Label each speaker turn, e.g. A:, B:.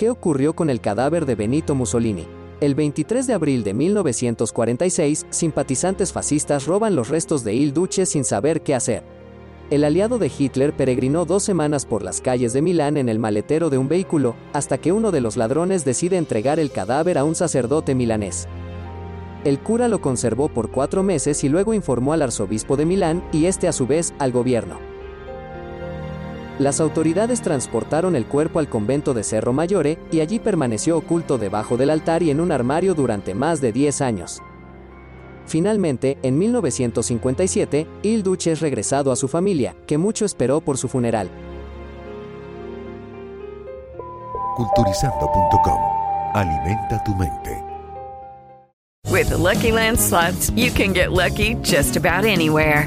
A: ¿qué ocurrió con el cadáver de Benito Mussolini? El 23 de abril de 1946, simpatizantes fascistas roban los restos de Il Duce sin saber qué hacer. El aliado de Hitler peregrinó dos semanas por las calles de Milán en el maletero de un vehículo, hasta que uno de los ladrones decide entregar el cadáver a un sacerdote milanés. El cura lo conservó por cuatro meses y luego informó al arzobispo de Milán y este a su vez al gobierno. Las autoridades transportaron el cuerpo al convento de Cerro Mayore y allí permaneció oculto debajo del altar y en un armario durante más de 10 años. Finalmente, en 1957, Il Duce es regresado a su familia, que mucho esperó por su funeral.
B: Culturizando.com. Alimenta tu mente.
C: With the Lucky Land slots, you can get lucky just about anywhere.